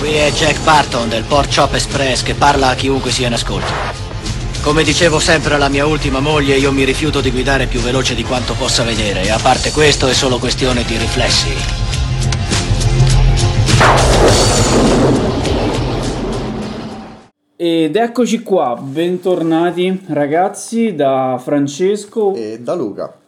Qui è Jack Barton del Port Chop Express che parla a chiunque sia in ascolto. Come dicevo sempre alla mia ultima moglie, io mi rifiuto di guidare più veloce di quanto possa vedere e a parte questo è solo questione di riflessi. Ed eccoci qua, bentornati ragazzi da Francesco e da Luca.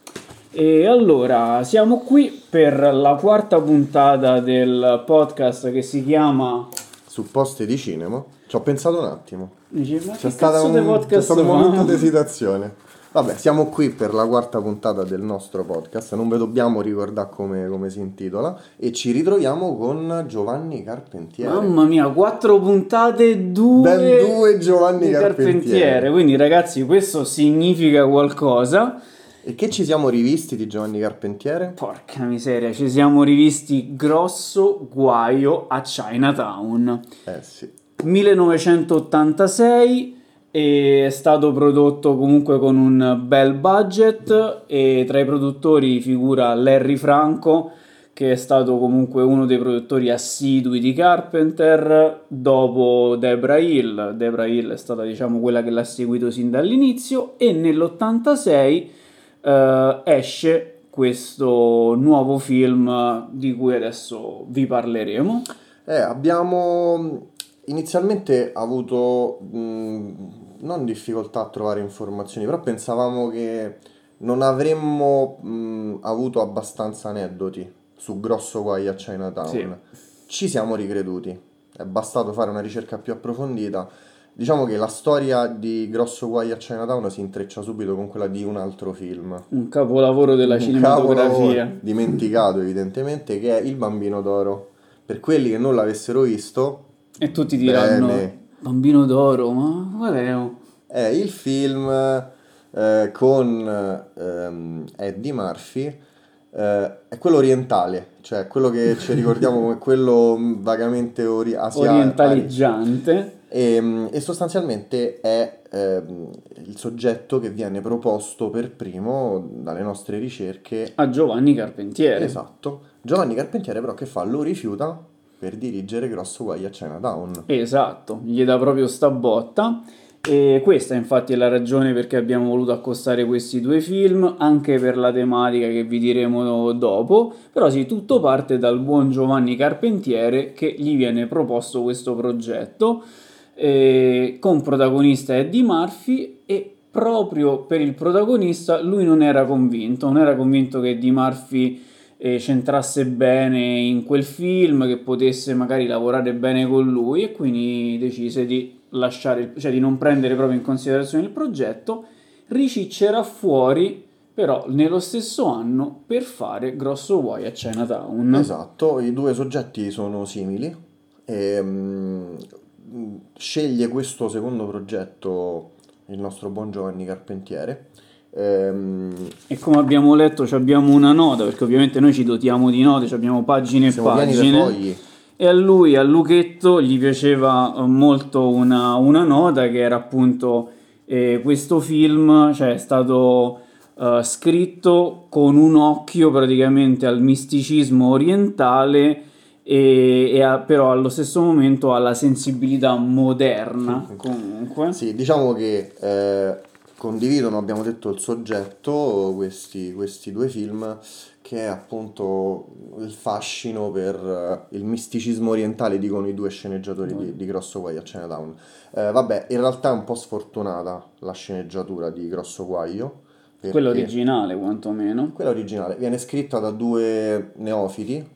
E allora, siamo qui per la quarta puntata del podcast che si chiama Supposti di cinema. Ci ho pensato un attimo. Dici, C'è stato un, c'è stato un momento di esitazione. Vabbè, siamo qui per la quarta puntata del nostro podcast, non ve dobbiamo ricordare come, come si intitola, e ci ritroviamo con Giovanni Carpentiere. Mamma mia, quattro puntate, due, Ben due Giovanni di Carpentiere. Quindi ragazzi, questo significa qualcosa. E che ci siamo rivisti di Giovanni Carpentiere? Porca miseria, ci siamo rivisti grosso guaio a Chinatown. Eh sì. 1986 e è stato prodotto comunque con un bel budget e tra i produttori figura Larry Franco che è stato comunque uno dei produttori assidui di Carpenter dopo Debra Hill. Debra Hill è stata diciamo quella che l'ha seguito sin dall'inizio e nell'86 eh, esce questo nuovo film di cui adesso vi parleremo. Eh, abbiamo inizialmente avuto mh, non difficoltà a trovare informazioni, però pensavamo che non avremmo mh, avuto abbastanza aneddoti su Grosso Guai a Chinatown. Sì. Ci siamo ricreduti, è bastato fare una ricerca più approfondita. Diciamo che la storia di Grosso Guai a Chinatown si intreccia subito con quella di un altro film. Un capolavoro della Un cinematografia. dimenticato evidentemente che è Il Bambino d'Oro. Per quelli che non l'avessero visto, E tutti diranno: Bene. Bambino d'oro, ma qual è? È il film eh, con ehm, Eddie Murphy, eh, è quello orientale, cioè quello che ci ricordiamo come quello vagamente ori- asiatico. Orientaleggiante. E, mm, e sostanzialmente è ehm, il soggetto che viene proposto per primo dalle nostre ricerche. A Giovanni Carpentiere. Esatto. Giovanni Carpentiere però che fa? Lo rifiuta per dirigere Grosso Guai a Chinatown. Esatto, gli dà proprio sta botta. E questa infatti è la ragione perché abbiamo voluto accostare questi due film, anche per la tematica che vi diremo dopo. Però sì, tutto parte dal buon Giovanni Carpentiere che gli viene proposto questo progetto eh, con protagonista Eddie Murphy e proprio per il protagonista lui non era convinto, non era convinto che Eddie Murphy eh, centrasse bene in quel film, che potesse magari lavorare bene con lui e quindi decise di lasciare, cioè di non prendere proprio in considerazione il progetto, riciccerà fuori però nello stesso anno per fare Grosso Guai a Chinatown. Esatto, i due soggetti sono simili e mm, sceglie questo secondo progetto il nostro buon Giovanni Carpentiere. Ehm, E come abbiamo letto ci abbiamo una nota, perché ovviamente noi ci dotiamo di note, abbiamo pagine e siamo pieni di pagine. fogli. E a lui, a Luchetto, gli piaceva eh, molto una, una nota che era appunto eh, questo film, cioè è stato eh, scritto con un occhio praticamente al misticismo orientale e, e a- però allo stesso momento alla sensibilità moderna comunque. Sì, diciamo che eh, condividono, abbiamo detto, il soggetto, questi, questi due film, che è appunto il fascino per eh, il misticismo orientale, dicono i due sceneggiatori di, di Grosso Guai a Chinatown. Eh, vabbè, in realtà è un po' sfortunata la sceneggiatura di Grosso Guaio. Quella originale quantomeno. Quella originale viene scritta da due neofiti,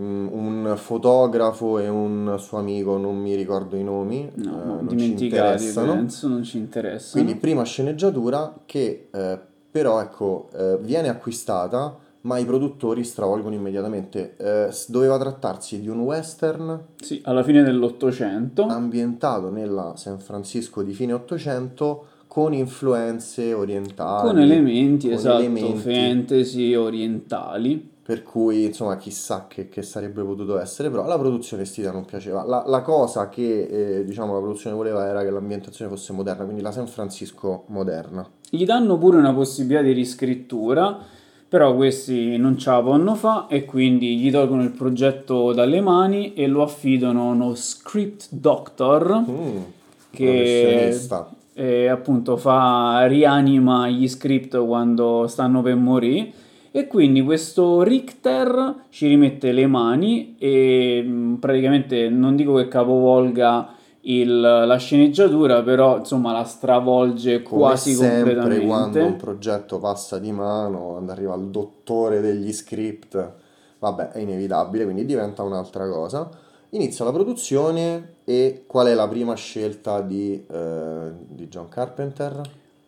mm, un fotografo e un suo amico, non mi ricordo i nomi, No, eh, no, non ci dimenticati interessano. penso, non ci interessa. Quindi prima sceneggiatura che eh, però ecco eh, viene acquistata ma i produttori stravolgono immediatamente. Eh, doveva trattarsi di un western Sì, alla fine dell'Ottocento. ambientato nella San Francisco di fine Ottocento con influenze orientali. Con elementi, con esatto, elementi. fantasy orientali. Per cui, insomma, chissà che, che sarebbe potuto essere, però la produzione stile non piaceva. La, la cosa che, eh, diciamo, la produzione voleva era che l'ambientazione fosse moderna, quindi la San Francisco moderna. Gli danno pure una possibilità di riscrittura, Però questi non ce la possono fa e quindi gli tolgono il progetto dalle mani e lo affidano a uno script doctor Mm, che eh, appunto fa rianima gli script quando stanno per morire. E quindi questo Richter ci rimette le mani e mh, praticamente non dico che capovolga il- la sceneggiatura però insomma la stravolge Come quasi sempre quando un completamente progetto passa di mano, quando arriva il dottore degli script, vabbè, è inevitabile, quindi diventa un'altra cosa. Inizia la produzione e qual è la prima scelta di, eh, di John Carpenter?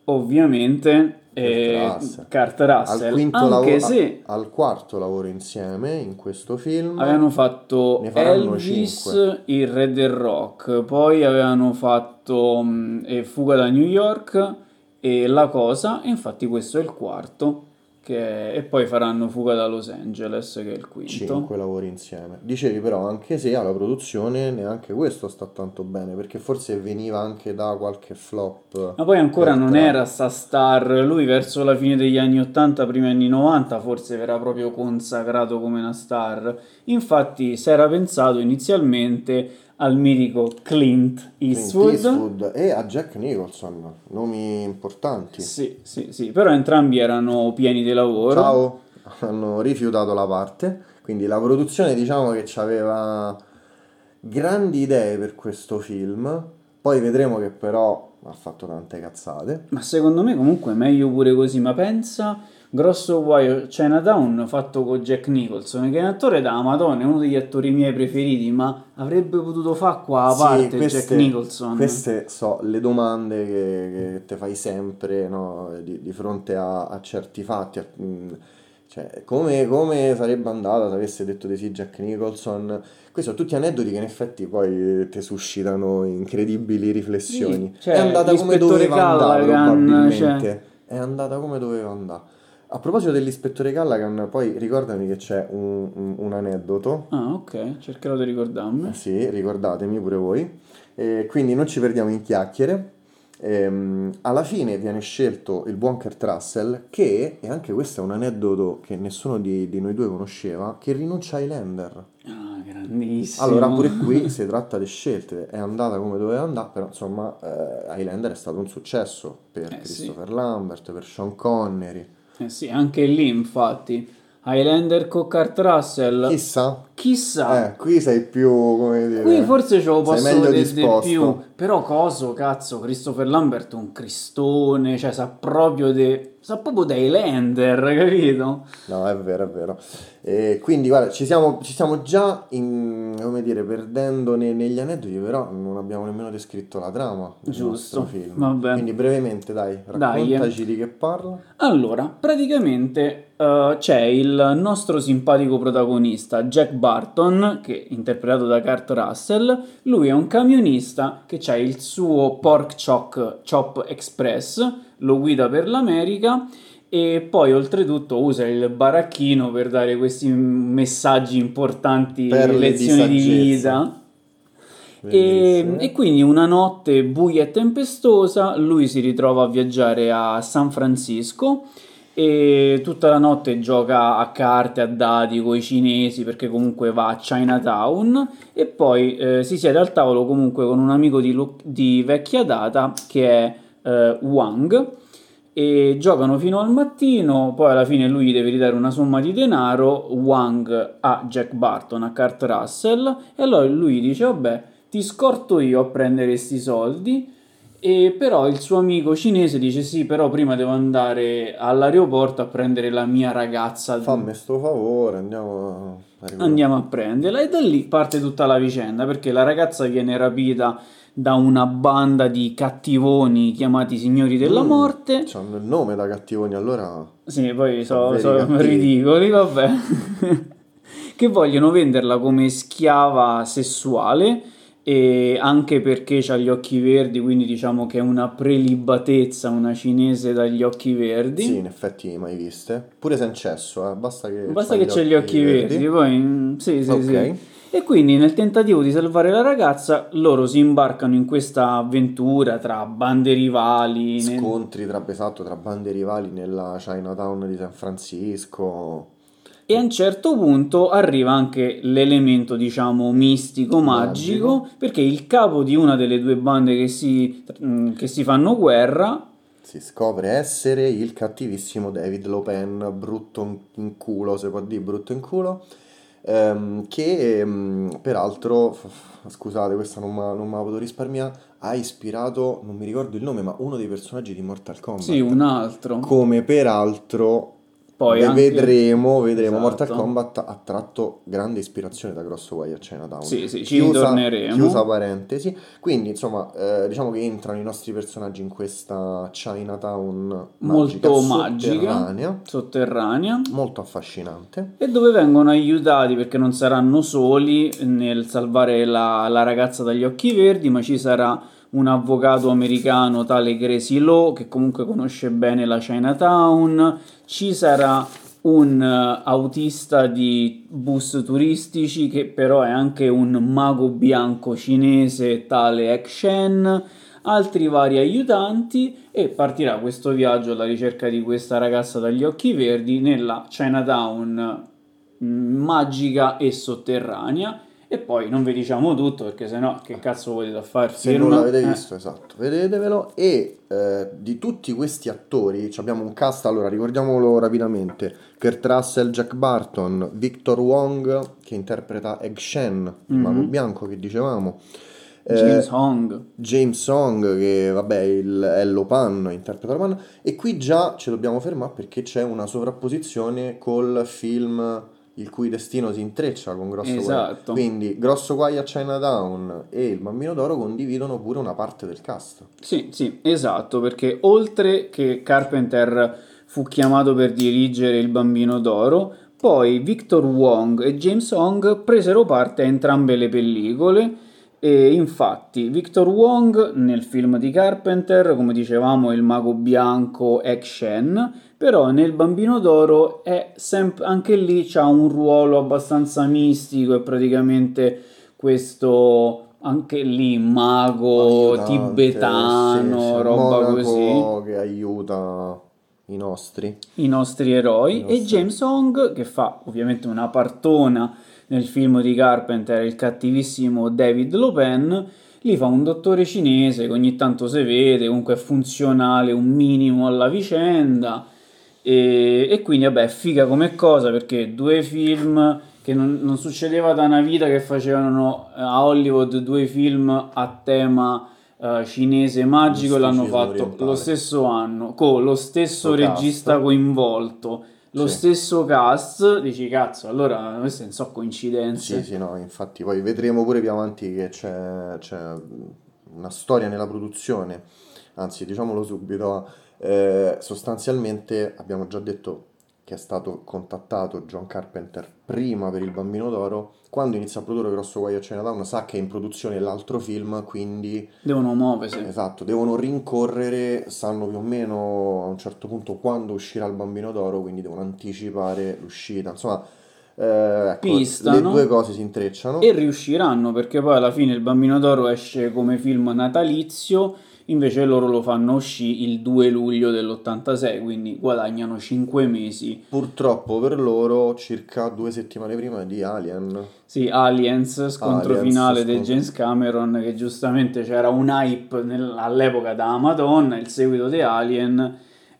ovviamente eh. Kurt Al, Russell quinto anche lavoro- se al quarto lavoro insieme in questo film. Avevano fatto Elvis, cinque. il Re del Rock, poi avevano fatto mh, eh, Fuga da New York e La Cosa, e infatti questo è il quarto, che e poi faranno Fuga da Los Angeles, che è il quinto. Cinque lavori insieme. Dicevi però, anche se alla produzione neanche questo sta tanto bene, perché forse veniva anche da qualche flop. Ma poi ancora non tra- era sta star, lui verso la fine degli anni 80, primi anni 90, forse verrà proprio consacrato come una star. Infatti si era pensato inizialmente al mitico Clint Clint Eastwood. Eastwood e a Jack Nicholson, nomi importanti. Sì, sì, sì, però entrambi erano pieni di lavoro. Ciao, hanno rifiutato la parte, quindi la produzione diciamo che aveva grandi idee per questo film, poi vedremo che però ha fatto tante cazzate. Ma secondo me comunque è meglio pure così, ma pensa Grosso Guaio Chinatown fatto con Jack Nicholson, che è un attore da Madonna, è uno degli attori miei preferiti, ma avrebbe potuto fare qua a Sì, parte queste, Jack Nicholson. Queste so le domande che, che te fai sempre no, di, di fronte a, a certi fatti. a- mm, cioè, come, come sarebbe andata se avesse detto di sì Jack Nicholson? Questi sono tutti aneddoti che in effetti poi ti suscitano incredibili riflessioni. Sì, cioè, è andata come doveva andare, Callaghan, probabilmente. cioè. È andata come doveva andare. A proposito dell'ispettore Callaghan, poi ricordami che c'è un, un- un aneddoto Ah, ok, cercherò di ricordarmi. eh Sì, ricordatemi pure voi. E quindi non ci perdiamo in chiacchiere. Ehm, alla fine viene scelto il buon Kurt Russell che, e anche questo è un aneddoto che nessuno di, di noi due conosceva, che rinuncia a Highlander. Ah, grandissimo. Allora pure qui si tratta di scelte, è andata come doveva andare, però insomma eh, Highlander è stato un successo per Eh, sì. Christopher Lambert, per Sean Connery. Eh sì, anche lì infatti. Highlander con Kurt Russell. Chissà, Chissà. eh, qui sei più, come dire... Qui forse ce lo posso vedere di più. Però coso, cazzo, Christopher Lambert è un cristone, cioè sa proprio de... sa proprio da Highlander, capito? No, è vero, è vero. E quindi, guarda, ci siamo, ci stiamo già, in- come dire, perdendo ne- negli aneddoti, però non abbiamo nemmeno descritto la trama Giusto, nostro film. vabbè. Quindi, brevemente, dai, Dai. raccontaci di che parla. Allora, praticamente eh, c'è il nostro simpatico protagonista Jack Barton, che è interpretato da Kurt Russell. Lui è un camionista che ha il suo Pork Chop, Chop Express, lo guida per l'America e poi oltretutto usa il baracchino per dare questi messaggi importanti, Per le lezioni di saggezza. vita. E, e quindi una notte buia e tempestosa, lui si ritrova a viaggiare a San Francisco e tutta la notte gioca a carte, a dadi con i cinesi perché comunque va a Chinatown e poi eh, si siede al tavolo comunque con un amico di, di vecchia data che è eh, Wang e giocano fino al mattino, poi alla fine lui deve ridare una somma di denaro, Wang a Jack Barton, a Kurt Russell, e allora lui dice, vabbè, ti scorto io a prendere questi soldi, e però il suo amico cinese dice, sì, però prima devo andare all'aeroporto a prendere la mia ragazza. Fammi sto favore, andiamo a. Andiamo a prenderla e da lì parte tutta la vicenda perché la ragazza viene rapita da una banda di cattivoni chiamati Signori della Mm, Morte. C'hanno il nome da cattivoni, allora... Sì, poi Sono cattivi. ridicoli, vabbè. che vogliono venderla come schiava sessuale e anche perché ha gli occhi verdi, quindi diciamo che è una prelibatezza, una cinese dagli occhi verdi. Sì, in effetti mai viste. Pure se è incesso, eh. Basta che Basta che c'è gli occhi verdi, poi mm, sì, sì, Ok. sì. E quindi nel tentativo di salvare la ragazza loro si imbarcano in questa avventura tra bande rivali. nel- Scontri tra, esatto, tra bande rivali nella Chinatown di San Francisco. E a un certo punto arriva anche l'elemento, diciamo, mistico, magico, Magico. perché il capo di una delle due bande che si, mm, che si fanno guerra, Si scopre essere il cattivissimo David Lopen, brutto in culo, se può dire brutto in culo, ehm, che ehm, peraltro, scusate, questa non me non me la potevo risparmiare, ha ispirato, non mi ricordo il nome, ma uno dei personaggi di Mortal Kombat. sì, un altro. Come peraltro Poi anche- vedremo, vedremo Mortal Esatto. Kombat ha tratto grande ispirazione da Grosso Guai a Chinatown. Sì, sì, ci ritorneremo. Chiusa parentesi. Quindi, insomma, eh, diciamo che entrano i nostri personaggi in questa Chinatown magica, Molto magica, sotterranea, sotterranea. molto affascinante. E dove vengono aiutati perché non saranno soli nel salvare la, la ragazza dagli occhi verdi, ma ci sarà un avvocato americano tale Gracie Law che comunque conosce bene la Chinatown, ci sarà un eh, autista di bus turistici che però è anche un mago bianco cinese tale Ek Shen, altri vari aiutanti e partirà questo viaggio alla ricerca di questa ragazza dagli occhi verdi nella Chinatown mm, magica e sotterranea e poi non vi diciamo tutto perché sennò che cazzo volete fare Se film? non l'avete Eh, visto, esatto, vedetevelo. E eh, di tutti questi attori, abbiamo un cast, allora ricordiamolo rapidamente: Kurt Russell, Jack Barton, Victor Wong che interpreta Egg Shen, il mago bianco che dicevamo. eh, Mm-hmm. James Hong James Song che vabbè il, è Lopan, interpreta Lopan e qui già ci dobbiamo fermare perché c'è una sovrapposizione col film il cui destino si intreccia con Grosso Guai. Esatto. Quindi Grosso Guai a Chinatown e il Bambino d'Oro condividono pure una parte del cast. Sì, sì, esatto, perché oltre che Carpenter fu chiamato per dirigere Il Bambino d'Oro, poi Victor Wong e James Hong presero parte a entrambe le pellicole e infatti Victor Wong nel film di Carpenter, come dicevamo, è il mago bianco action, però nel Bambino d'Oro è sempre anche lì c'ha un ruolo abbastanza mistico e praticamente questo anche lì mago Aiutante, tibetano, sì, sì, roba monaco così. che aiuta i nostri. i nostri eroi I nostri. e James Hong che fa ovviamente una partona nel film di Carpenter il cattivissimo David Lopen lì fa un dottore cinese che ogni tanto si vede comunque è funzionale un minimo alla vicenda e, e quindi vabbè figa come cosa perché due film che non, non succedeva da una vita che facevano a Hollywood due film a tema eh, cinese magico l'hanno fatto orientale. lo stesso anno con lo stesso Lo regista cast. coinvolto lo Sì. stesso cast dici cazzo allora queste non so coincidenze Sì, sì, no, infatti poi vedremo pure più avanti che c'è, c'è una storia nella produzione, anzi diciamolo subito, eh, sostanzialmente abbiamo già detto che è stato contattato John Carpenter prima per il Bambino d'Oro, quando inizia a produrre Grosso Guai a Chinatown sa che è in produzione l'altro film, quindi devono muoversi esatto, devono rincorrere, sanno più o meno a un certo punto quando uscirà il Bambino d'Oro, quindi devono anticipare l'uscita, insomma... eh, ecco, Pistano. le due cose si intrecciano. e riusciranno perché poi alla fine il Bambino d'Oro esce come film natalizio invece loro lo fanno uscire il 2 luglio dell'86 quindi guadagnano 5 mesi Purtroppo per loro, circa due settimane prima di Alien. Sì, Aliens, scontro Aliens, finale di scontro. James Cameron, che giustamente c'era un hype nel- all'epoca da Madonna, il seguito di Alien.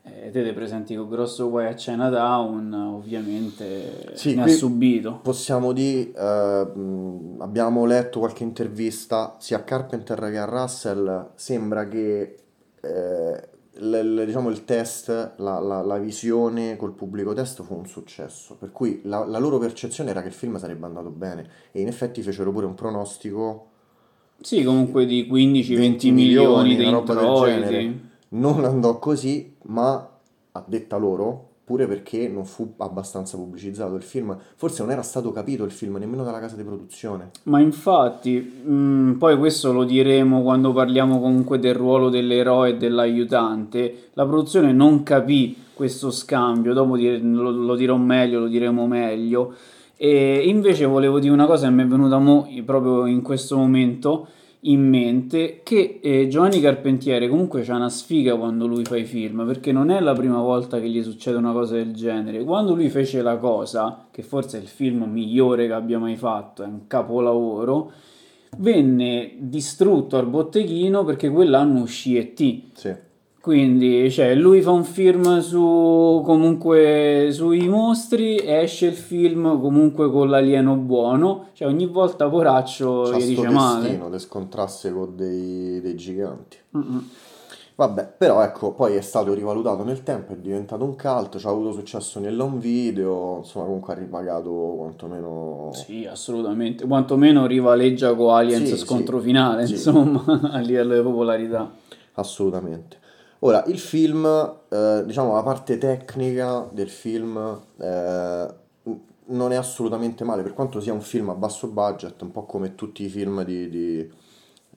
Eh, te presenti con grosso guai a Chinatown, ovviamente Sì, ne ha subito. Possiamo dire, eh, abbiamo letto qualche intervista sia a Carpenter che a Russell, sembra che eh, l- l- diciamo, il test, la, la- la visione col pubblico test fu un successo, per cui la, la loro percezione era che il film sarebbe andato bene e in effetti fecero pure un pronostico Sì, comunque di 15-20 20 milioni, milioni, di introiti. genere. non andò così, ma a detta loro, pure perché non fu abbastanza pubblicizzato il film, forse non era stato capito il film nemmeno dalla casa di produzione. Ma infatti, mh, poi questo lo diremo quando parliamo comunque del ruolo dell'eroe e dell'aiutante. La produzione non capì questo scambio, dopo dire- lo, lo dirò meglio, lo diremo meglio. E invece volevo dire una cosa che mi è venuta mo, proprio in questo momento in mente che eh, Giovanni Carpentiere comunque c'ha una sfiga quando lui fa i film perché non è la prima volta che gli succede una cosa del genere quando lui fece la cosa che forse è il film migliore che abbia mai fatto è un capolavoro venne distrutto al botteghino perché quell'anno uscì E.T. Sì. Quindi, cioè, lui fa un film su comunque sui mostri, esce il film comunque con l'alieno buono, cioè ogni volta poraccio C'ha gli dice male. che scontrasse con dei, dei giganti. Mm-mm. Vabbè, però ecco, poi è stato rivalutato nel tempo, è diventato un cult, ci ha avuto successo nell'home video, insomma comunque ha ripagato quantomeno... Sì, assolutamente. Quantomeno rivaleggia con Aliens Sì, scontro sì. finale, Sì. insomma, a livello di popolarità. Assolutamente. Ora, il film, eh, diciamo la parte tecnica del film eh, non è assolutamente male, per quanto sia un film a basso budget, un po' come tutti i film di, di,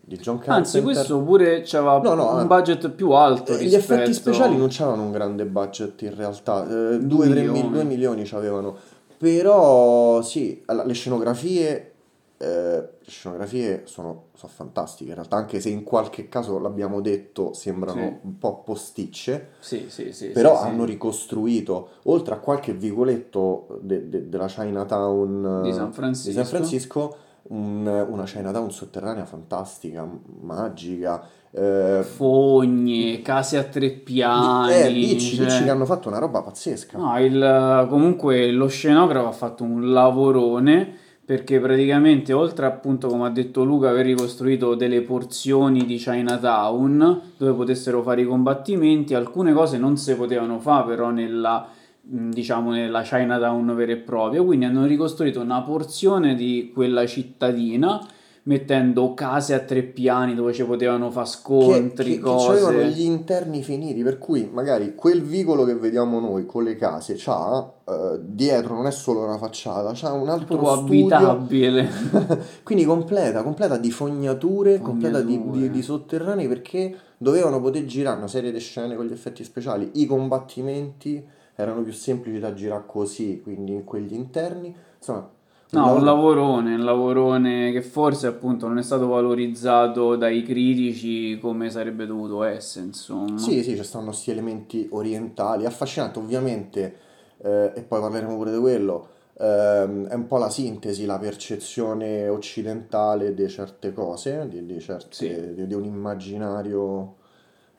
di John Carpenter. Anzi, questo pure c'aveva No, no, un eh. budget più alto Eh, Gli rispetto... effetti speciali non c'avevano un grande budget in realtà, 2-3 milioni. milioni. milioni c'avevano, però sì, le scenografie, eh, le scenografie sono, sono fantastiche in realtà, anche se in qualche caso l'abbiamo detto sembrano Sì. un po' posticce, Sì, sì, sì. però sì, sì. hanno ricostruito, oltre a qualche vicoletto de- de- della Chinatown Di eh, San Francisco. di San Francisco, un- una Chinatown sotterranea fantastica, magica. eh, Fogne, case a tre piani... eh, dici, cioè- dici che hanno fatto una roba pazzesca. No, il, comunque lo scenografo ha fatto un lavorone perché praticamente oltre appunto come ha detto Luca aver ricostruito delle porzioni di Chinatown dove potessero fare i combattimenti, alcune cose non si potevano fare però nella diciamo nella Chinatown vera e propria, quindi hanno ricostruito una porzione di quella cittadina mettendo case a tre piani dove ci potevano fare Che, scontri, che, che cose. avevano gli interni finiti, per cui magari quel vicolo che vediamo noi con le case c'ha eh, dietro non è solo una facciata, c'ha un altro proprio studio abitabile. Quindi completa, completa di fognature, completa di, Fognature. di- di sotterranei perché dovevano poter girare una serie di scene con gli effetti speciali. I combattimenti erano più semplici da girare così, quindi in quegli interni. Insomma, No, un lavoro- lavorone, un lavorone che forse appunto non è stato valorizzato dai critici come sarebbe dovuto essere, insomma. Sì, sì, ci stanno questi elementi orientali, affascinante ovviamente, eh, e poi parleremo pure di quello, ehm, è un po' la sintesi, la percezione occidentale di certe cose, di, di certe- Sì. di, di un immaginario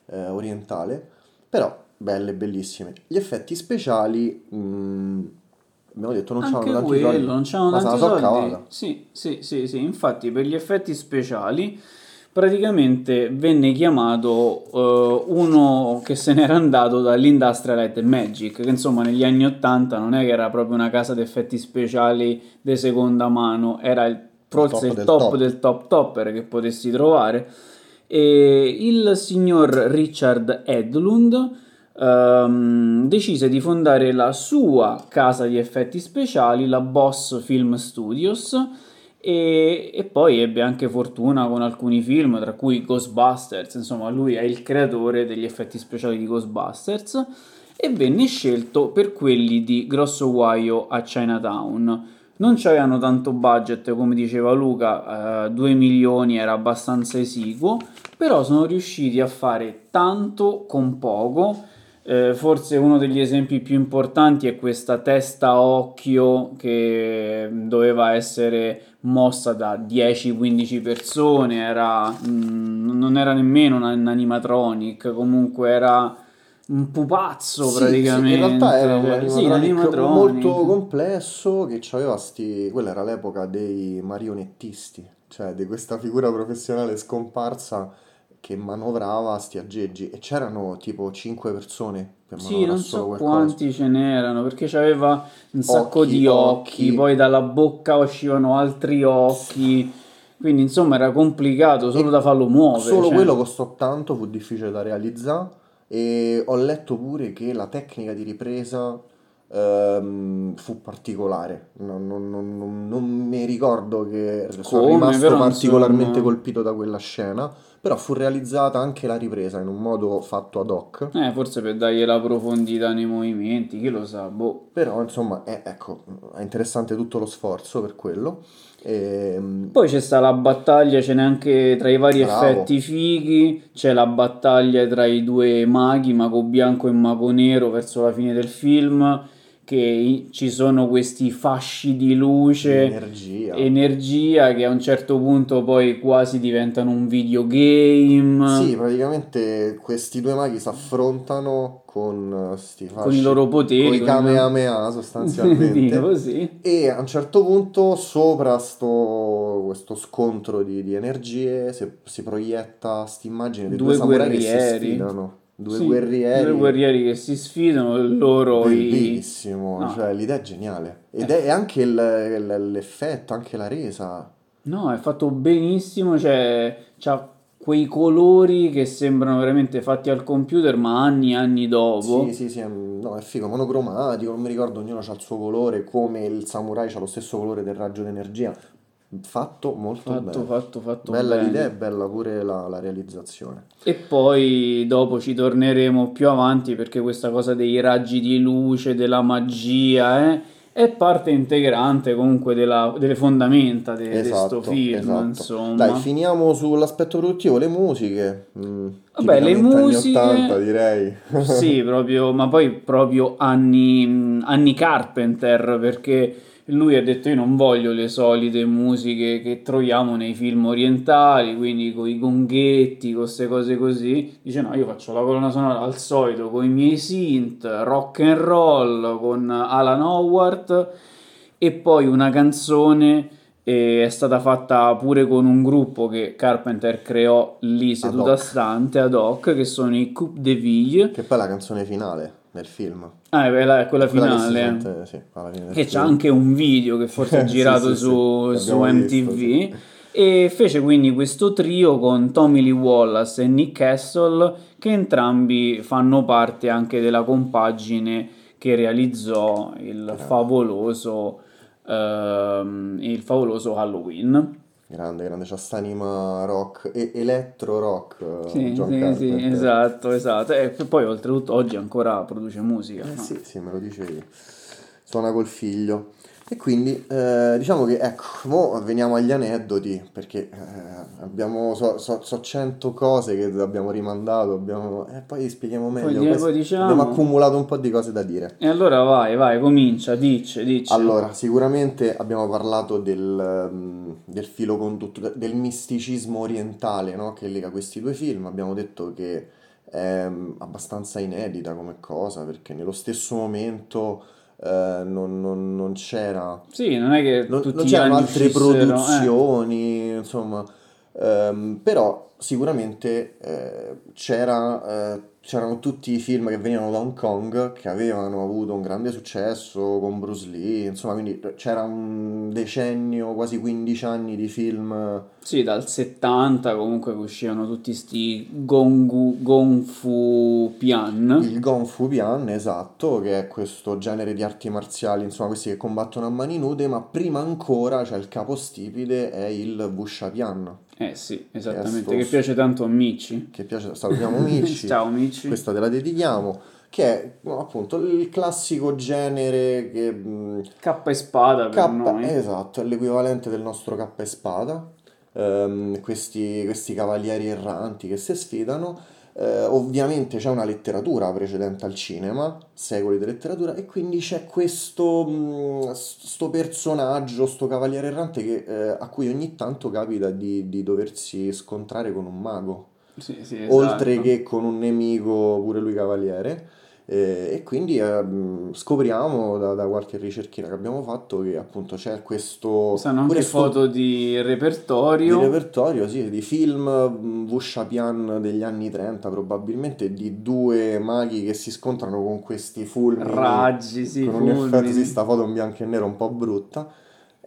eh, orientale, però belle, bellissime. Gli effetti speciali, mh, abbiamo detto, non c'hanno tanti quello, soldi, non la tanti so soldi. Sì, sì, sì, sì, infatti per gli effetti speciali praticamente venne chiamato eh, uno che se n'era andato dall'Industrial Light Magic, che insomma negli anni 80 non è che era proprio una casa di effetti speciali di seconda mano, era il, forse top il del top top. del top topper che potessi trovare. E il signor Richard Edlund ehm, decise di fondare la sua casa di effetti speciali, la Boss Film Studios, e, e poi ebbe anche fortuna con alcuni film, tra cui Ghostbusters, insomma lui è il creatore degli effetti speciali di Ghostbusters, e venne scelto per quelli di Grosso Guaio a Chinatown. Non c'avevano tanto budget, come diceva Luca, 2 milioni era abbastanza esiguo, però sono riusciti a fare tanto con poco. Eh, forse uno degli esempi più importanti è questa testa occhio che doveva essere mossa da 10-15 persone, era, mm, non era nemmeno un, animatronic, comunque era un pupazzo Sì, praticamente. sì, in realtà era un Sì, animatronic animatronic. molto complesso che aveva sti... quella era l'epoca dei marionettisti, cioè di questa figura professionale scomparsa che manovrava sti aggeggi e c'erano tipo 5 persone per Sì, non so quanti ce n'erano, perché c'aveva un sacco Occhi, di occhi, occhi. poi dalla bocca uscivano altri occhi, quindi insomma era complicato solo E da farlo muovere. Solo cioè. quello costò tanto, fu difficile da realizzare e ho letto pure che la tecnica di ripresa ehm, fu particolare. Non, non- non- non- non mi ricordo che sono Come, rimasto però, particolarmente insomma. colpito da quella scena, però fu realizzata anche la ripresa in un modo fatto ad hoc. Eh, forse per dargli la profondità nei movimenti, chi lo sa, boh. Però insomma è, ecco, è interessante tutto lo sforzo per quello. Ehm, Poi c'è sta la battaglia, ce n'è anche tra i vari Bravo. effetti fighi, c'è la battaglia tra i due maghi, mago bianco e mago nero verso la fine del film, che ci sono questi fasci di luce, energia. energia che a un certo punto poi quasi diventano un videogame. Sì, praticamente questi due maghi si affrontano con eh, sti Con fasci, i loro poteri, con i con- Kamehameha sostanzialmente. Dico così. E a un certo punto, sopra sto, questo scontro di, di energie, si, si proietta questa immagine di due, Due samurai che si guerrieri. sfidano. Due Sì, guerrieri. due guerrieri che si sfidano, e loro i... Bellissimo, No. cioè l'idea è geniale. Ed è anche il- il- l'effetto, anche la resa. No, è fatto benissimo, cioè c'ha quei colori che sembrano veramente fatti al computer, ma anni e anni dopo. Sì, sì, sì, no, è figo, monocromatico, non mi ricordo, ognuno ha il suo colore, come il samurai ha lo stesso colore del raggio d'energia. Fatto molto Fatto, bene. fatto, fatto Bella bene. l'idea e bella pure la, la realizzazione. E poi dopo ci torneremo più avanti perché questa cosa dei raggi di luce, della magia, eh, è parte integrante comunque della- delle fondamenta di questo Esatto, film, esatto. insomma. Dai, finiamo sull'aspetto produttivo, le musiche. Mm, Vabbè, le tipicamente anni musiche- 80 direi. Sì, proprio, ma poi proprio anni, anni Carpenter, perché lui ha detto io non voglio le solite musiche che troviamo nei film orientali, quindi con i gonghetti, con queste cose così. Dice no, io faccio la colonna sonora al solito con i miei synth, rock and roll, con Alan Howard e poi una canzone è stata fatta pure con un gruppo che Carpenter creò lì seduta hoc. stante ad hoc, che sono i Coupe de Ville. Che poi è la canzone finale del film. Ah, è quella, è quella che finale. sente, sì, alla fine Che c'è anche un video che forse è girato sì, su, su MTV. visto. E fece quindi questo trio con Tommy Lee Wallace e Nick Castle, che entrambi fanno parte anche della compagine che realizzò il favoloso, ehm, il favoloso Halloween. Grande, grande, c'ha st'anima rock, e electro rock. eh, Sì, sì, sì, esatto, esatto. E poi oltretutto oggi ancora produce musica. Eh no? sì, sì, me lo dicevi. Suona col figlio. E quindi eh, diciamo che ecco, mo veniamo agli aneddoti, perché eh, abbiamo, so, so, so 100 cose che abbiamo rimandato, abbiamo, e poi spieghiamo meglio. Poi- Poi diciamo. Abbiamo accumulato un po' di cose da dire. E allora vai, vai, comincia, dice, dice. Allora, sicuramente abbiamo parlato del, mm, del filo conduttore, del misticismo orientale, no? Che lega questi due film. Abbiamo detto che è mm, abbastanza inedita come cosa, perché nello stesso momento eh, non, non- non c'era Sì, non è che non, non c'erano altre eh. produzioni, insomma, ehm, però sicuramente eh, c'era, eh, c'erano tutti i film che venivano da Hong Kong che avevano avuto un grande successo con Bruce Lee, insomma, quindi c'era un decennio, quasi 15 anni di film Sì, dal 70 comunque che uscivano tutti sti gongu, gonfu pian. Il Gong Fu Pian, esatto, che è questo genere di arti marziali, insomma, questi che combattono a mani nude, ma prima ancora, cioè il capostipite è il Wusha Pian, Eh sì, esattamente, che piace tanto a Mici. che piace, salutiamo Mici, Ciao Mici. questa te la dedichiamo, che è appunto il classico genere che... K e spada per K, noi. esatto, è l'equivalente del nostro K e spada, Ehm, questi, questi cavalieri erranti che si sfidano. Eh, ovviamente c'è una letteratura precedente al cinema, secoli di letteratura, e quindi c'è questo mh, sto personaggio, sto cavaliere errante che, eh, a cui ogni tanto capita di, di doversi scontrare con un mago, Sì, sì, esatto. oltre che con un nemico, pure lui cavaliere. Eh, e quindi eh, mh, scopriamo da, da qualche ricerchina che abbiamo fatto che appunto c'è questo Stanno anche pure sto- foto di repertorio. di repertorio, sì, di film mh, Wuxia Pian degli anni 30 probabilmente, di due maghi che si scontrano con questi fulmini. Raggi, sì, con un effetto, fulmini. sì, sta foto in bianco e nero un po' brutta.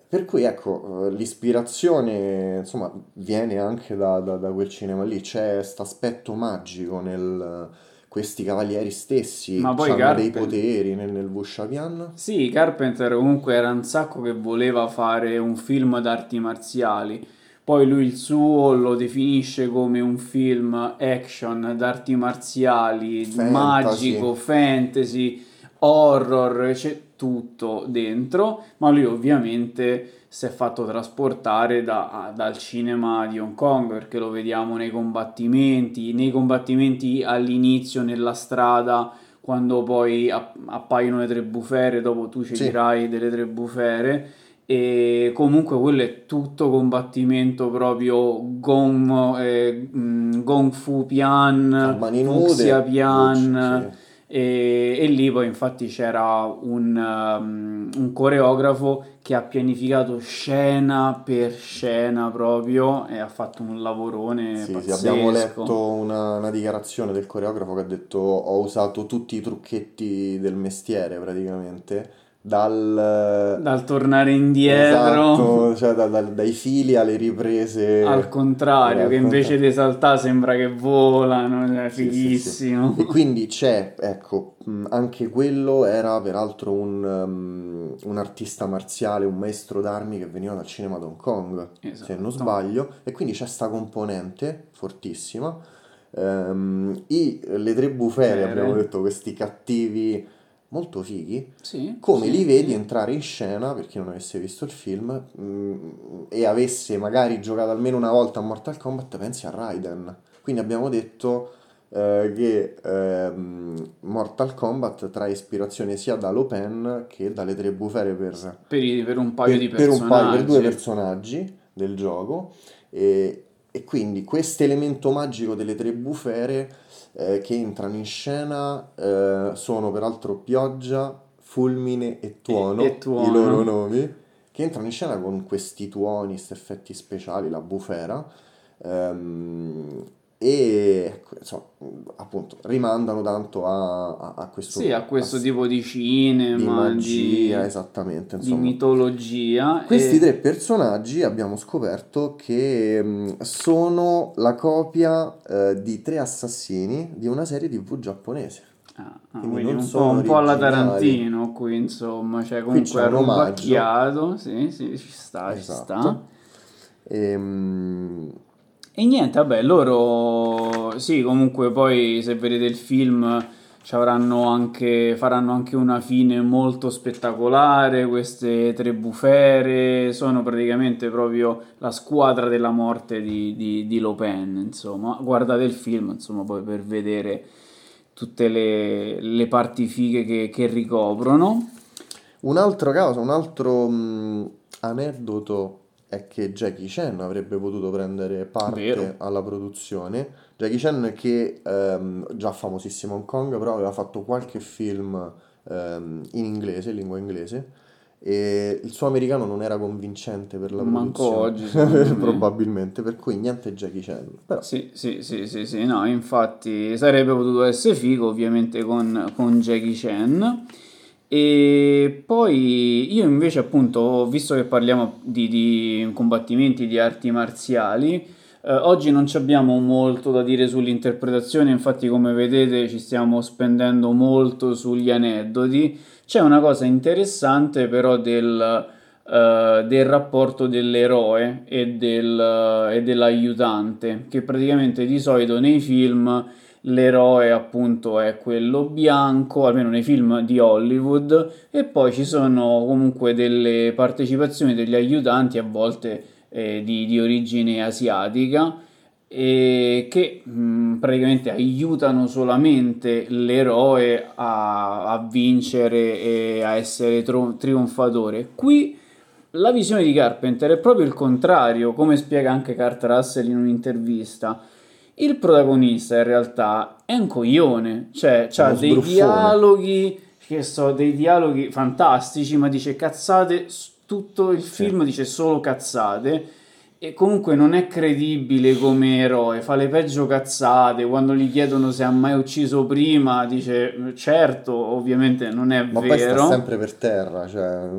Per cui ecco, eh, l'ispirazione insomma viene anche da, da- da quel cinema lì, c'è questo aspetto magico nel questi cavalieri stessi Ma poi hanno dei Carpenter- poteri nel, nel Vushapian. Sì, Carpenter comunque era un sacco che voleva fare un film d'arti marziali. Poi lui il suo lo definisce come un film action d'arti marziali, Fantasy. magico, fantasy, horror, c'è tutto dentro, ma lui ovviamente si è fatto trasportare da- dal cinema di Hong Kong perché lo vediamo nei combattimenti, nei combattimenti all'inizio nella strada quando poi app- appaiono le tre bufere, dopo tu ci Sì. dirai delle tre bufere. E comunque quello è tutto combattimento proprio Gong, eh, Gong Fu Pian, Fuxia Pian. Sì. E, e lì poi infatti c'era un, um, un coreografo che ha pianificato scena per scena proprio e ha fatto un lavorone Sì, sì, pazzesco. abbiamo letto una, una dichiarazione del coreografo che ha detto ho usato tutti i trucchetti del mestiere praticamente, dal... Dal tornare indietro Esatto, cioè da- dal- dai fili alle riprese. al contrario, Al che invece di saltare sembra che volano, cioè, Sì, sì, sì. fighissimo. E quindi c'è, ecco, mh, anche quello era peraltro un, um, un artista marziale, un maestro d'armi che veniva dal cinema di Hong Kong, se Esatto. non sbaglio, e quindi c'è sta componente fortissima. Ehm, i- le tre bufere, Bufere. abbiamo detto, questi cattivi molto fighi, Sì, come sì, li vedi sì. entrare in scena, per chi non avesse visto il film, mh, e avesse magari giocato almeno una volta a Mortal Kombat, pensi a Raiden. Quindi abbiamo detto eh, che ehm, Mortal Kombat trae ispirazione sia da Lopen che dalle tre bufere per, Per, i- per un paio per- di per un paio, per due personaggi. personaggi del gioco. E, e quindi questo elemento magico delle tre bufere eh, che entrano in scena eh, sono peraltro Pioggia, Fulmine e Tuono, E- e Tuono. i loro nomi, che entrano in scena con questi tuoni, questi effetti speciali, la bufera. ehm, e insomma, appunto rimandano tanto a, a- a questo Sì, a questo a- tipo di cinema, di di, magia, esattamente. di Insomma. mitologia. Questi e- tre personaggi abbiamo scoperto che mh, sono la copia eh, di tre assassini di una serie TV giapponese. Ah, ah, quindi quindi un po', un po' alla. Tarantino qui, insomma, cioè comunque è rubacchiato, sì, sì, ci sta, ci sta. Esatto. E, niente, vabbè, loro sì, comunque poi se vedete il film anche, faranno anche una fine molto spettacolare, queste tre bufere sono praticamente proprio la squadra della morte di, di, di Lopen, insomma, guardate il film, insomma, poi per vedere tutte le, le parti fighe che, che ricoprono. un altro caso, un altro mh, aneddoto è che Jackie Chan avrebbe potuto prendere parte Vero. alla produzione. Jackie Chan che ehm, già famosissimo a Hong Kong, però aveva fatto qualche film ehm, in inglese, in lingua inglese, e il suo americano non era convincente per la Manco produzione, oggi, probabilmente, per cui niente Jackie Chan. Però Sì, sì, sì, sì, sì, no, infatti sarebbe potuto essere figo ovviamente con, con Jackie Chan. E poi io invece appunto, visto che parliamo di, di combattimenti di arti marziali, eh, oggi non abbiamo molto da dire sull'interpretazione, infatti come vedete ci stiamo spendendo molto sugli aneddoti. C'è una cosa interessante però del, eh, del rapporto dell'eroe e, del, e dell'aiutante, che praticamente di solito nei film l'eroe appunto è quello bianco, almeno nei film di Hollywood, e poi ci sono comunque delle partecipazioni degli aiutanti a volte eh, di, di origine asiatica e che mh, praticamente aiutano solamente l'eroe a, a vincere e a essere tro- trionfatore. Qui la visione di Carpenter è proprio il contrario, come spiega anche Kurt Russell in un'intervista. Il protagonista in realtà è un coglione, cioè ha dei dialoghi che so, dei dialoghi fantastici, ma dice cazzate, tutto il film dice solo cazzate e comunque non è credibile come eroe, fa le peggio cazzate, quando gli chiedono se ha mai ucciso prima dice certo, ovviamente non è Ma poi sta vero. sempre per terra, cioè...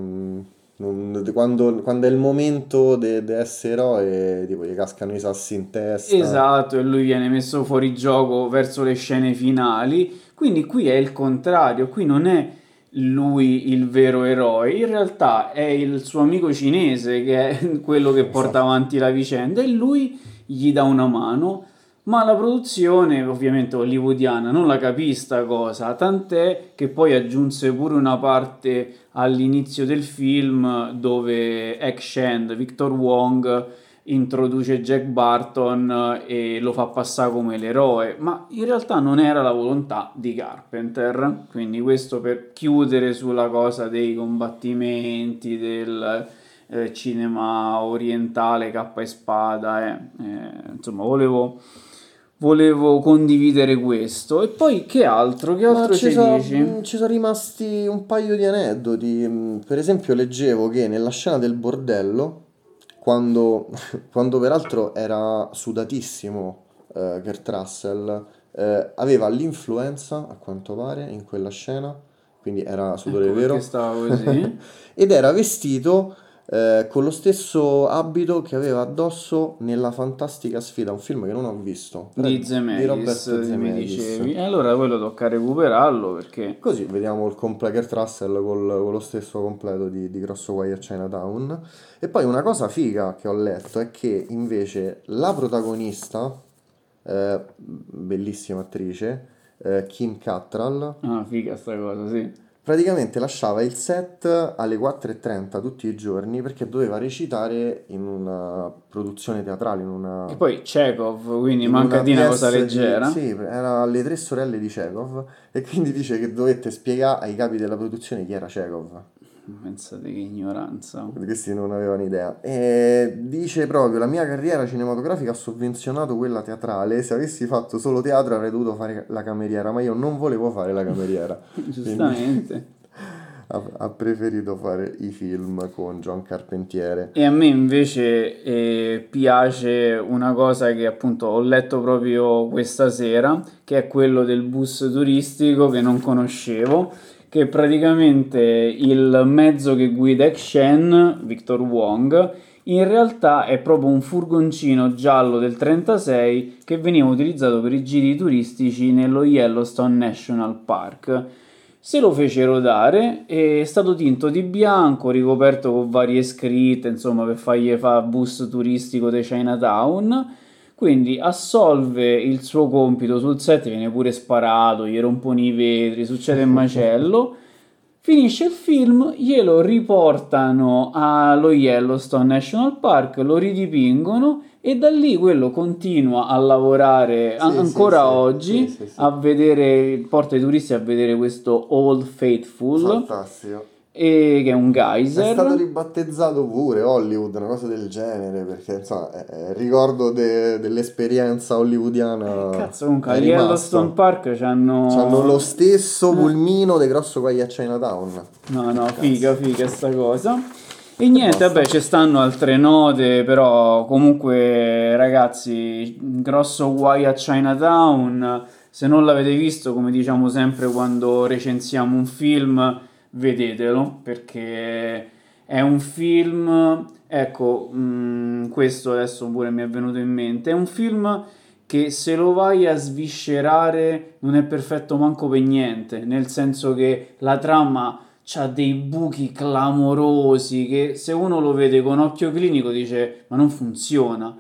non- quando, quando è il momento di essere eroe, tipo gli cascano i sassi in testa. Esatto, e lui viene messo fuori gioco verso le scene finali. Quindi qui è il contrario, qui non è lui il vero eroe, in realtà è il suo amico cinese che è quello che porta Esatto. avanti la vicenda e lui gli dà una mano. Ma la produzione, ovviamente hollywoodiana, non la capì sta cosa, tant'è che poi aggiunse pure una parte all'inizio del film dove Shand, Victor Wong, introduce Jack Barton e lo fa passare come l'eroe, ma in realtà non era la volontà di Carpenter, quindi questo per chiudere sulla cosa dei combattimenti, del eh, cinema orientale, cappa e spada, eh. Eh, insomma volevo, volevo condividere questo. E poi che altro? Che altro ci sono, dici? mm, ci sono rimasti un paio di aneddoti. Mm, Per esempio, leggevo che nella scena del bordello, quando, quando peraltro era sudatissimo eh, Kurt Russell, eh, aveva l'influenza, a quanto pare, in quella scena, quindi era sudore Ecco vero. Ed era vestito eh, con lo stesso abito che aveva addosso nella Fantastica Sfida, un film che non ho visto. di di Zemeckis, Robert mi Zemeckis. E allora quello tocca recuperarlo perché Così vediamo il comple- Kurt Russell col, con lo stesso completo di, di Grosso Guai a Chinatown. E poi una cosa figa che ho letto è che invece la protagonista, eh, bellissima attrice, eh, Kim Cattrall, Ah, figa sta cosa, sì. Praticamente lasciava il set alle 4.30 tutti i giorni perché doveva recitare in una produzione teatrale, in una... E poi Chekhov, quindi in manca di una cosa pièce di- leggera. Sì, era Le tre sorelle di Chekhov e quindi dice che dovette spiegare ai capi della produzione chi era Chekhov. Pensate che ignoranza. Questi non avevano idea. E dice proprio: La mia carriera cinematografica ha sovvenzionato quella teatrale. Se avessi fatto solo teatro avrei dovuto fare la cameriera, ma io non volevo fare la cameriera. Giustamente. ha, preferito fare i film con John Carpentiere. E a me invece eh, piace una cosa che appunto ho letto proprio questa sera, che è quello del bus turistico che non conoscevo, che praticamente il mezzo che guida Action, Victor Wong, in realtà è proprio un furgoncino giallo del 36 che veniva utilizzato per i giri turistici nello Yellowstone National Park. Se lo fecero dare, è stato tinto di bianco, ricoperto con varie scritte, insomma, per fargli fa bus turistico di Chinatown. Quindi assolve il suo compito sul set, viene pure sparato, gli rompono i vetri, succede un macello. Finisce il film, glielo riportano allo Yellowstone National Park, lo ridipingono e da lì quello continua a lavorare Sì, ancora sì, oggi sì. a vedere, porta i turisti a vedere questo Old Faithful, Fantastico. E, che è un È stato geyser. ribattezzato pure Hollywood, una cosa del genere, perché insomma, è, è ricordo de- dell'esperienza hollywoodiana. Cazzo, comunque, a. Yellowstone Park c'hanno... C'hanno lo stesso pulmino di Grosso Guai a Chinatown. No, no, figa, figa sta cosa. E niente, vabbè, ci stanno altre note, però comunque, ragazzi, grosso guai a Chinatown. Se non l'avete visto, come diciamo sempre quando recensiamo un film, vedetelo, perché è un film, ecco, mm, questo adesso pure mi è venuto in mente, è un film che se lo vai a sviscerare non è perfetto manco per niente, nel senso che la trama ha dei buchi clamorosi che se uno lo vede con occhio clinico dice ma non funziona.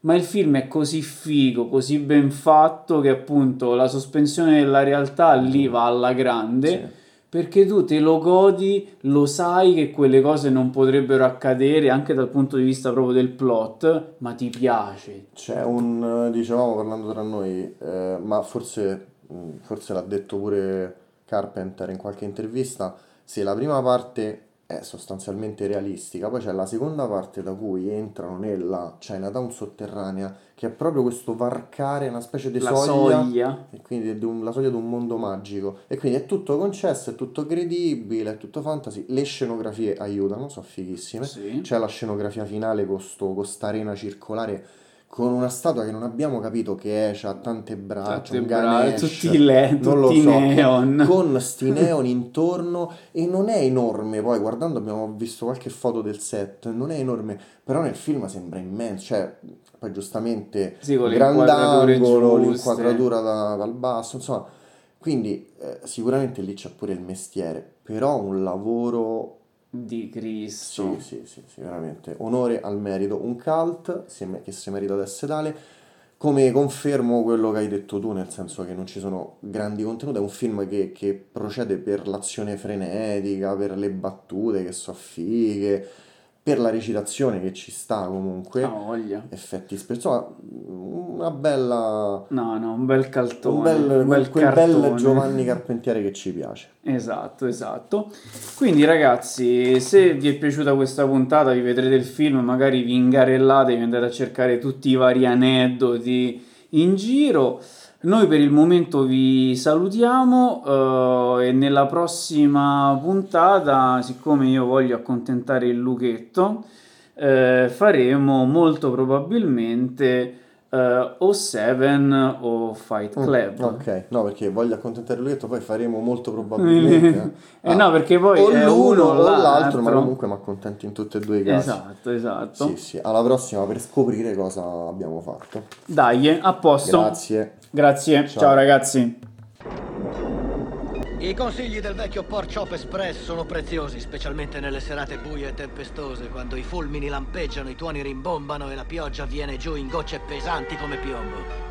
Ma il film è così figo, così ben fatto che appunto la sospensione della realtà lì va alla grande Sì. Perché tu te lo godi, lo sai che quelle cose non potrebbero accadere anche dal punto di vista proprio del plot, ma ti piace. C'è un, eh, dicevamo parlando tra noi, eh, ma forse, mh, forse l'ha detto pure Carpenter in qualche intervista, se la prima parte è sostanzialmente realistica, poi c'è la seconda parte da cui entrano nella Chinatown sotterranea, che è proprio questo varcare una specie di La soglia, soglia. e quindi di un- la soglia di un mondo magico, e quindi è tutto concesso, è tutto credibile, è tutto fantasy, le scenografie aiutano, sono fighissime, Sì. c'è la scenografia finale con sto- con sta arena circolare con una statua che non abbiamo capito che è, ha tante braccia, Tante Ganesh, tutti non lo tutti so, neon. con sti neon intorno e non è enorme, poi guardando abbiamo visto qualche foto del set, non è enorme, però nel film sembra immenso, cioè poi giustamente Sì, le grandangolo, l'inquadratura da- dal basso, insomma, quindi eh, sicuramente lì c'è pure il mestiere, però un lavoro Di Cristo. sì, sì, sì, sì, veramente. Onore al merito. Un cult che si merita di essere tale. Come confermo quello che hai detto tu, nel senso che non ci sono grandi contenuti, è un film che, che procede per l'azione frenetica, per le battute che so fighe, per la recitazione che ci sta comunque, voglia. effetti insomma, una bella... No, no, un bel caltone. Un bel, un bel quel bel. Giovanni Carpentiere che ci piace. Esatto, esatto. Quindi ragazzi, se vi è piaciuta questa puntata, vi vedrete il film, magari vi ingarellate, vi andate a cercare tutti i vari aneddoti in giro. Noi per il momento vi salutiamo eh, e nella prossima puntata, siccome io voglio accontentare il Luchetto, eh, faremo molto probabilmente eh, o Seven o Fight Club. Mm, Ok, no, perché voglio accontentare lui, poi faremo molto probabilmente. Eh no, perché poi o l'uno uno o o l'altro, ma l'altro. comunque mi accontento in tutti e due i casi. Esatto, esatto. Sì, sì, alla prossima per scoprire cosa abbiamo fatto. Dai, a posto. Grazie. Grazie. Ciao. Ciao ragazzi. I consigli del vecchio Port Chop Express sono preziosi, specialmente nelle serate buie e tempestose, quando i fulmini lampeggiano, i tuoni rimbombano e la pioggia viene giù in gocce pesanti come piombo.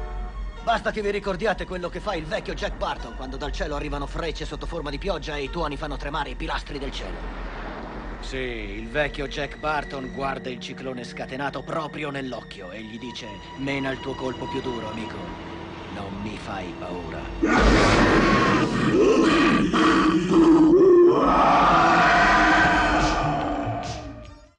Basta che vi ricordiate quello che fa il vecchio Jack Barton quando dal cielo arrivano frecce sotto forma di pioggia e i tuoni fanno tremare i pilastri del cielo. Sì, il vecchio Jack Barton guarda il ciclone scatenato proprio nell'occhio e gli dice: Mena il tuo colpo più duro, amico. Non mi fai paura.